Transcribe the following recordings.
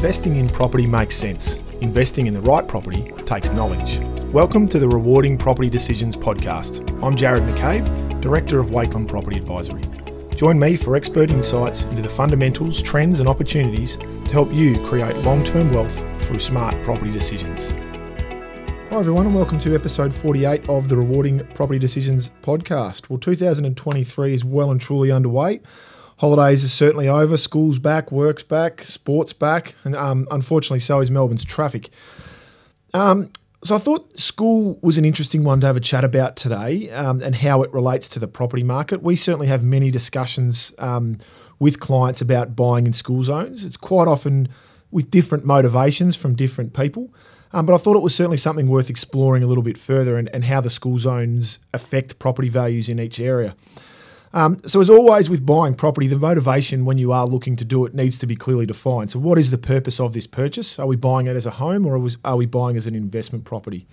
investing in property makes sense. Investing in the right property takes knowledge. Welcome to the Rewarding Property Decisions podcast. I'm Jarrod McCabe, Director of Wakelin Property Advisory. Join me for expert insights into the fundamentals, trends, and opportunities to help you create long term wealth through smart property decisions. Hi, everyone, and welcome to episode 48 of the Rewarding Property Decisions podcast. Well, 2023 is well and truly underway. Holidays are certainly over, school's back, work's back, sports back, and um, unfortunately, so is Melbourne's traffic. Um, so I thought school was an interesting one to have a chat about today um, and how it relates to the property market. We certainly have many discussions um, with clients about buying in school zones. It's quite often with different motivations from different people. Um, but I thought it was certainly something worth exploring a little bit further and, and how the school zones affect property values in each area. Um, so, as always with buying property, the motivation when you are looking to do it needs to be clearly defined. So, what is the purpose of this purchase? Are we buying it as a home or are we buying as an investment property?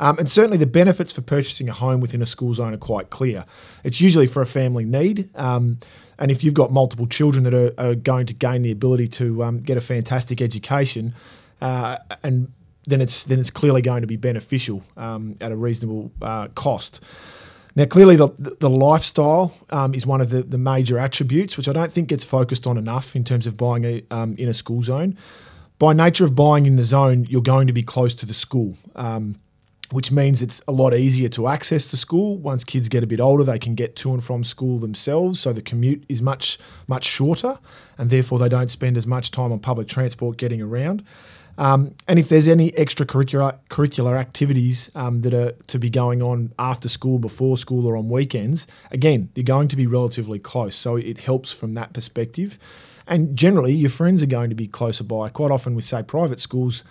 Um, and certainly, the benefits for purchasing a home within a school zone are quite clear. It's usually for a family need. Um, and if you've got multiple children that are, are going to gain the ability to um, get a fantastic education, uh, and then it's then it's clearly going to be beneficial um, at a reasonable uh, cost. Now, clearly, the, the lifestyle um, is one of the, the major attributes, which I don't think gets focused on enough in terms of buying a, um, in a school zone. By nature of buying in the zone, you're going to be close to the school, um, which means it's a lot easier to access the school. Once kids get a bit older, they can get to and from school themselves, so the commute is much, much shorter, and therefore they don't spend as much time on public transport getting around. Um, and if there's any extracurricular curricular activities um, that are to be going on after school, before school, or on weekends, again, they're going to be relatively close. So it helps from that perspective. And generally, your friends are going to be closer by. Quite often, with, say, private schools,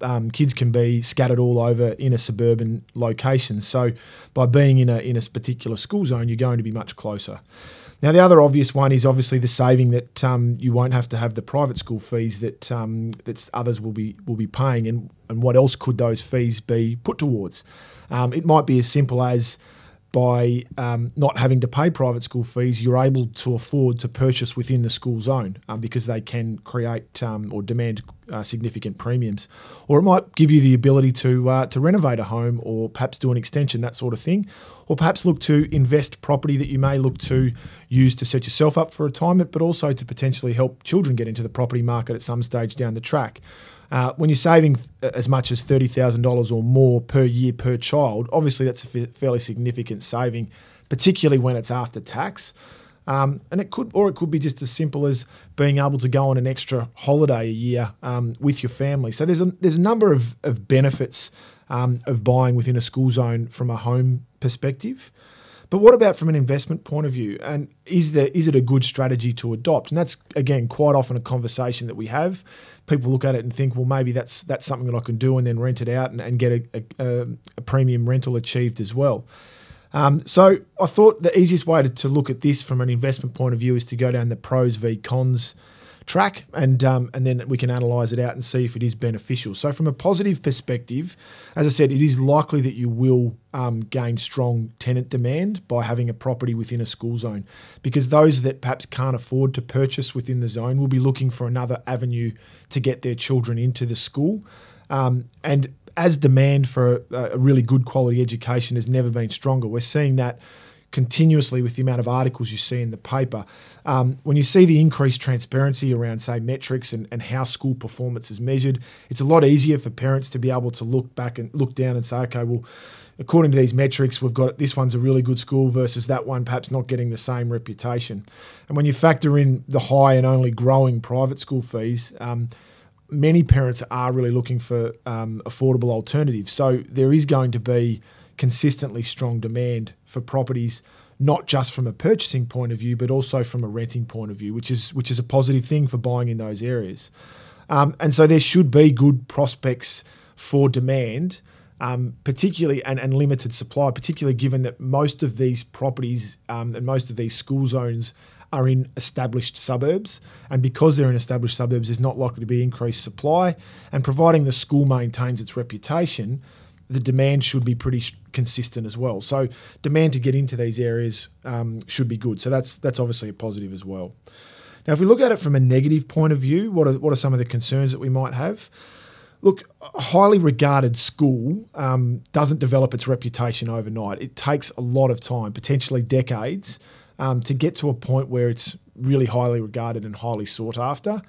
um, kids can be scattered all over in a suburban location. So by being in a, in a particular school zone, you're going to be much closer. Now, the other obvious one is obviously the saving that um, you won't have to have the private school fees that um, that others will be will be paying, and and what else could those fees be put towards? Um, it might be as simple as by um, not having to pay private school fees, you're able to afford to purchase within the school zone um, because they can create um, or demand uh, significant premiums. Or it might give you the ability to uh, to renovate a home or perhaps do an extension, that sort of thing. Or perhaps look to invest property that you may look to use to set yourself up for retirement, but also to potentially help children get into the property market at some stage down the track. Uh, when you're saving as much as $30,000 or more per year per child, obviously that's a fairly significant saving, particularly when it's after tax. Um, and it could, or it could be just as simple as being able to go on an extra holiday a year um, with your family. So there's a there's a number of, of benefits um, of buying within a school zone from a home perspective. But what about from an investment point of view? And is there is it a good strategy to adopt? And that's again quite often a conversation that we have people look at it and think, well, maybe that's that's something that I can do and then rent it out and, and get a, a, a, premium rental achieved as well. Um, so I thought the easiest way to, to, look at this from an investment point of view is to go down the pros v cons track, and um, and then we can analyse it out and see if it is beneficial. So, from a positive perspective, as I said, it is likely that you will um, gain strong tenant demand by having a property within a school zone, because those that perhaps can't afford to purchase within the zone will be looking for another avenue to get their children into the school, um, and as demand for a, a really good quality education has never been stronger, we're seeing that continuously with the amount of articles you see in the paper. Um, when you see the increased transparency around, say, metrics and, and how school performance is measured, it's a lot easier for parents to be able to look back and look down and say, okay, well, according to these metrics, we've got this one's a really good school versus that one perhaps not getting the same reputation. And when you factor in the high and only growing private school fees, um, many parents are really looking for um, affordable alternatives. So there is going to be consistently strong demand for properties, not just from a purchasing point of view, but also from a renting point of view, which is which is a positive thing for buying in those areas. Um, and so there should be good prospects for demand, um, particularly and, and limited supply, particularly given that most of these properties um, and most of these school zones are in established suburbs. And because they're in established suburbs, there's not likely to be increased supply. And providing the school maintains its reputation, the demand should be pretty consistent as well. So demand to get into these areas um, should be good. So that's that's obviously a positive as well. Now, if we look at it from a negative point of view, what are, what are some of the concerns that we might have? Look, a highly regarded school um, doesn't develop its reputation overnight. It takes a lot of time, potentially decades, um, to get to a point where it's really highly regarded and highly sought after.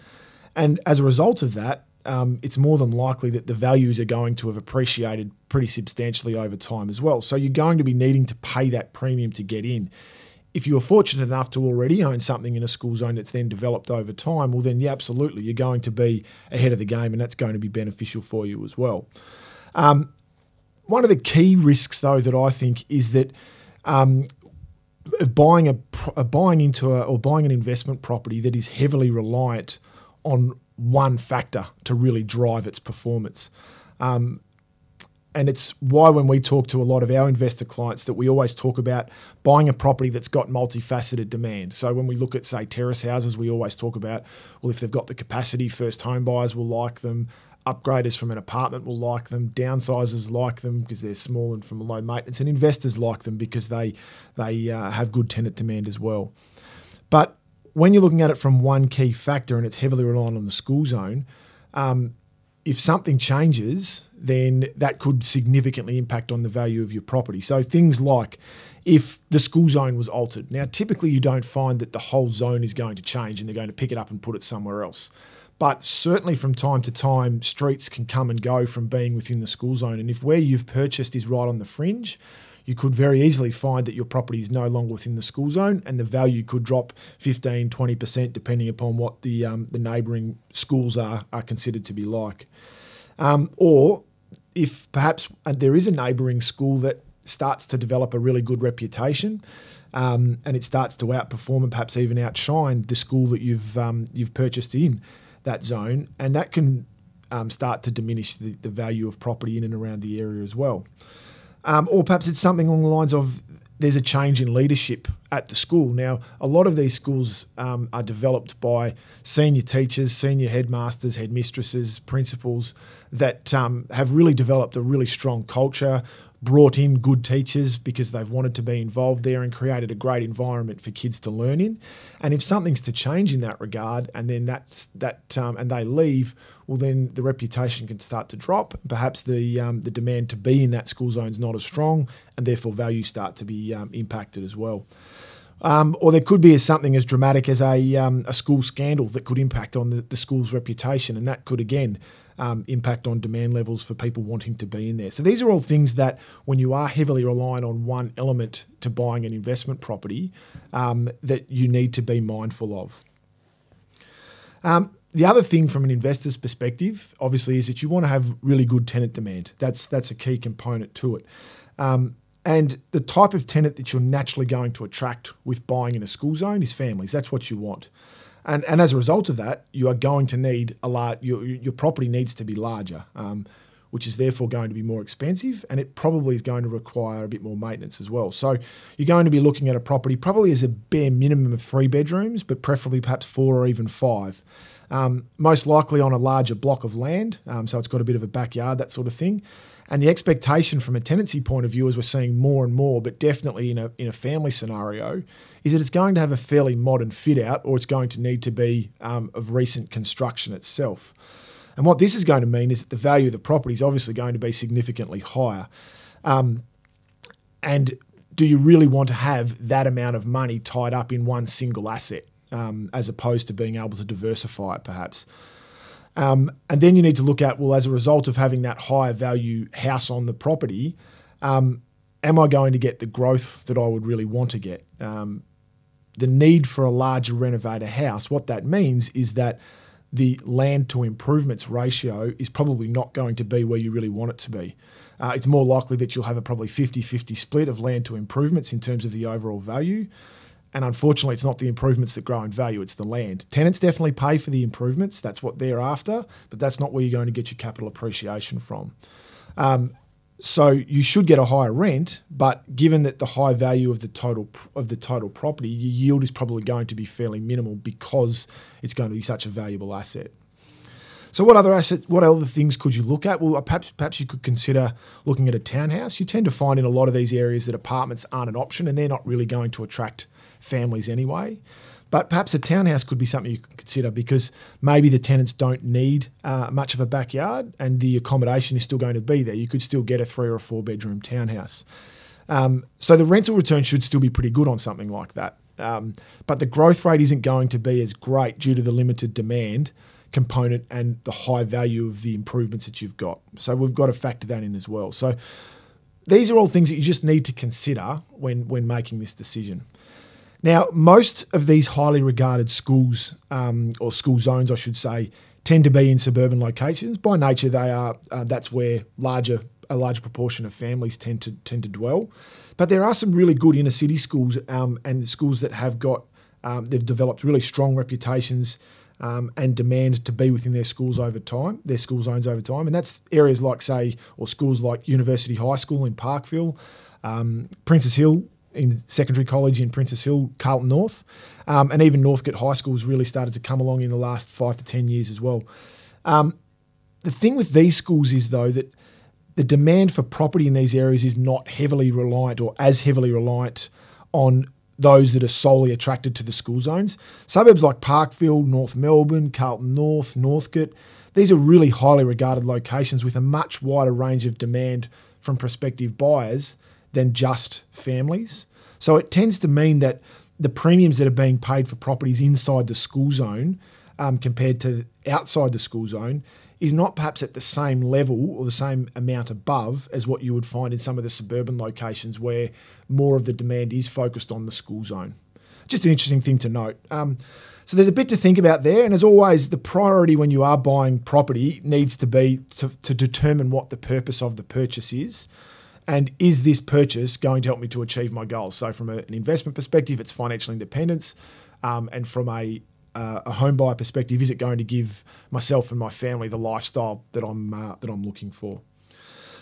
And as a result of that, um, it's more than likely that the values are going to have appreciated pretty substantially over time as well. So you're going to be needing to pay that premium to get in. If you're fortunate enough to already own something in a school zone that's then developed over time, well, then yeah, absolutely, you're going to be ahead of the game, and that's going to be beneficial for you as well. Um, one of the key risks, though, that I think is that um, buying a, a buying into a, or buying an investment property that is heavily reliant on one factor to really drive its performance. Um, and it's why when we talk to a lot of our investor clients that we always talk about buying a property that's got multifaceted demand. So when we look at say terrace houses, we always talk about well if they've got the capacity, first home buyers will like them, upgraders from an apartment will like them, downsizers like them because they're small and from low maintenance, and investors like them because they they uh, have good tenant demand as well. But when you're looking at it from one key factor and it's heavily reliant on the school zone, um, if something changes, then that could significantly impact on the value of your property. So things like if the school zone was altered. Now, typically you don't find that the whole zone is going to change and they're going to pick it up and put it somewhere else. But certainly from time to time, streets can come and go from being within the school zone. And if where you've purchased is right on the fringe, you could very easily find that your property is no longer within the school zone and the value could drop 15, 20% depending upon what the, um, the neighbouring schools are, are considered to be like. Um, or if perhaps uh, there is a neighbouring school that starts to develop a really good reputation, um, and it starts to outperform and perhaps even outshine the school that you've um, you've purchased in that zone, and that can um, start to diminish the, the value of property in and around the area as well. Um, or perhaps it's something along the lines of there's a change in leadership at the school. Now, a lot of these schools um, are developed by senior teachers, senior headmasters, headmistresses, principals that um, have really developed a really strong culture, brought in good teachers because they've wanted to be involved there and created a great environment for kids to learn in. And if something's to change in that regard, and then that's that, um, and they leave, well, then the reputation can start to drop. Perhaps the um, the demand to be in that school zone is not as strong, and therefore values start to be um, impacted as well. Um, or there could be something as dramatic as a, um, a school scandal that could impact on the, the school's reputation, and that could again um, impact on demand levels for people wanting to be in there. So these are all things that, when you are heavily reliant on one element to buying an investment property, um, that you need to be mindful of. Um, the other thing from an investor's perspective, obviously, is that you want to have really good tenant demand. That's that's a key component to it. Um, and the type of tenant that you're naturally going to attract with buying in a school zone is families. That's what you want. And, and as a result of that, you are going to need a large, your, your property needs to be larger, um, which is therefore going to be more expensive and it probably is going to require a bit more maintenance as well. So you're going to be looking at a property probably as a bare minimum of three bedrooms, but preferably perhaps four or even five. Um, most likely on a larger block of land, um, so it's got a bit of a backyard, that sort of thing. And the expectation from a tenancy point of view, as we're seeing more and more, but definitely in a in a family scenario, is that it's going to have a fairly modern fit out, or it's going to need to be um, of recent construction itself. And what this is going to mean is that the value of the property is obviously going to be significantly higher. Um, and do you really want to have that amount of money tied up in one single asset, um, as opposed to being able to diversify it, perhaps? Um, and then you need to look at well, as a result of having that higher value house on the property, um, am I going to get the growth that I would really want to get? Um, the need for a larger renovator house, what that means is that the land to improvements ratio is probably not going to be where you really want it to be. Uh, it's more likely that you'll have a probably 50 50 split of land to improvements in terms of the overall value. And unfortunately, it's not the improvements that grow in value, it's the land. Tenants definitely pay for the improvements, that's what they're after, but that's not where you're going to get your capital appreciation from. Um, so you should get a higher rent, but given that the high value of the total of the total property, your yield is probably going to be fairly minimal because it's going to be such a valuable asset. So what other assets, what other things could you look at? Well, perhaps perhaps you could consider looking at a townhouse. You tend to find in a lot of these areas that apartments aren't an option and they're not really going to attract families anyway. But perhaps a townhouse could be something you can consider because maybe the tenants don't need uh, much of a backyard and the accommodation is still going to be there. You could still get a three or a four bedroom townhouse. Um, so the rental return should still be pretty good on something like that. Um, but the growth rate isn't going to be as great due to the limited demand component and the high value of the improvements that you've got. So we've got to factor that in as well. So these are all things that you just need to consider when when making this decision. Now, most of these highly regarded schools um, or school zones, I should say, tend to be in suburban locations. By nature, they are. Uh, that's where larger a larger proportion of families tend to tend to dwell. But there are some really good inner city schools um, and schools that have got um, they've developed really strong reputations um, and demand to be within their schools over time, their school zones over time, and that's areas like say or schools like University High School in Parkville, um, Princes Hill in secondary college in Princes Hill, Carlton North, um, and even Northcote High School has really started to come along in the last five to ten years as well. Um, the thing with these schools is though that the demand for property in these areas is not heavily reliant or as heavily reliant on those that are solely attracted to the school zones. Suburbs like Parkville, North Melbourne, Carlton North, Northcote, these are really highly regarded locations with a much wider range of demand from prospective buyers than just families. So it tends to mean that the premiums that are being paid for properties inside the school zone um, compared to outside the school zone is not perhaps at the same level or the same amount above as what you would find in some of the suburban locations where more of the demand is focused on the school zone. Just an interesting thing to note. Um, so there's a bit to think about there, and as always, the priority when you are buying property needs to be to, to determine what the purpose of the purchase is and is this purchase going to help me to achieve my goals? So, from an investment perspective, it's financial independence, um, and from a uh, a home buyer perspective, is it going to give myself and my family the lifestyle that I'm uh, that I'm looking for?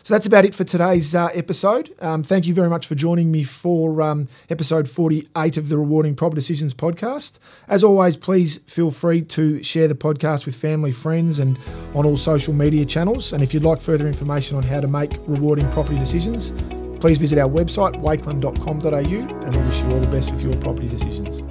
So that's about it for today's uh, episode. Um, thank you very much for joining me for um, episode 48 of the Rewarding Property Decisions podcast. As always, please feel free to share the podcast with family, friends, and on all social media channels. And if you'd like further information on how to make rewarding property decisions, please visit our website, wakelin.com.au, and we wish you all the best with your property decisions.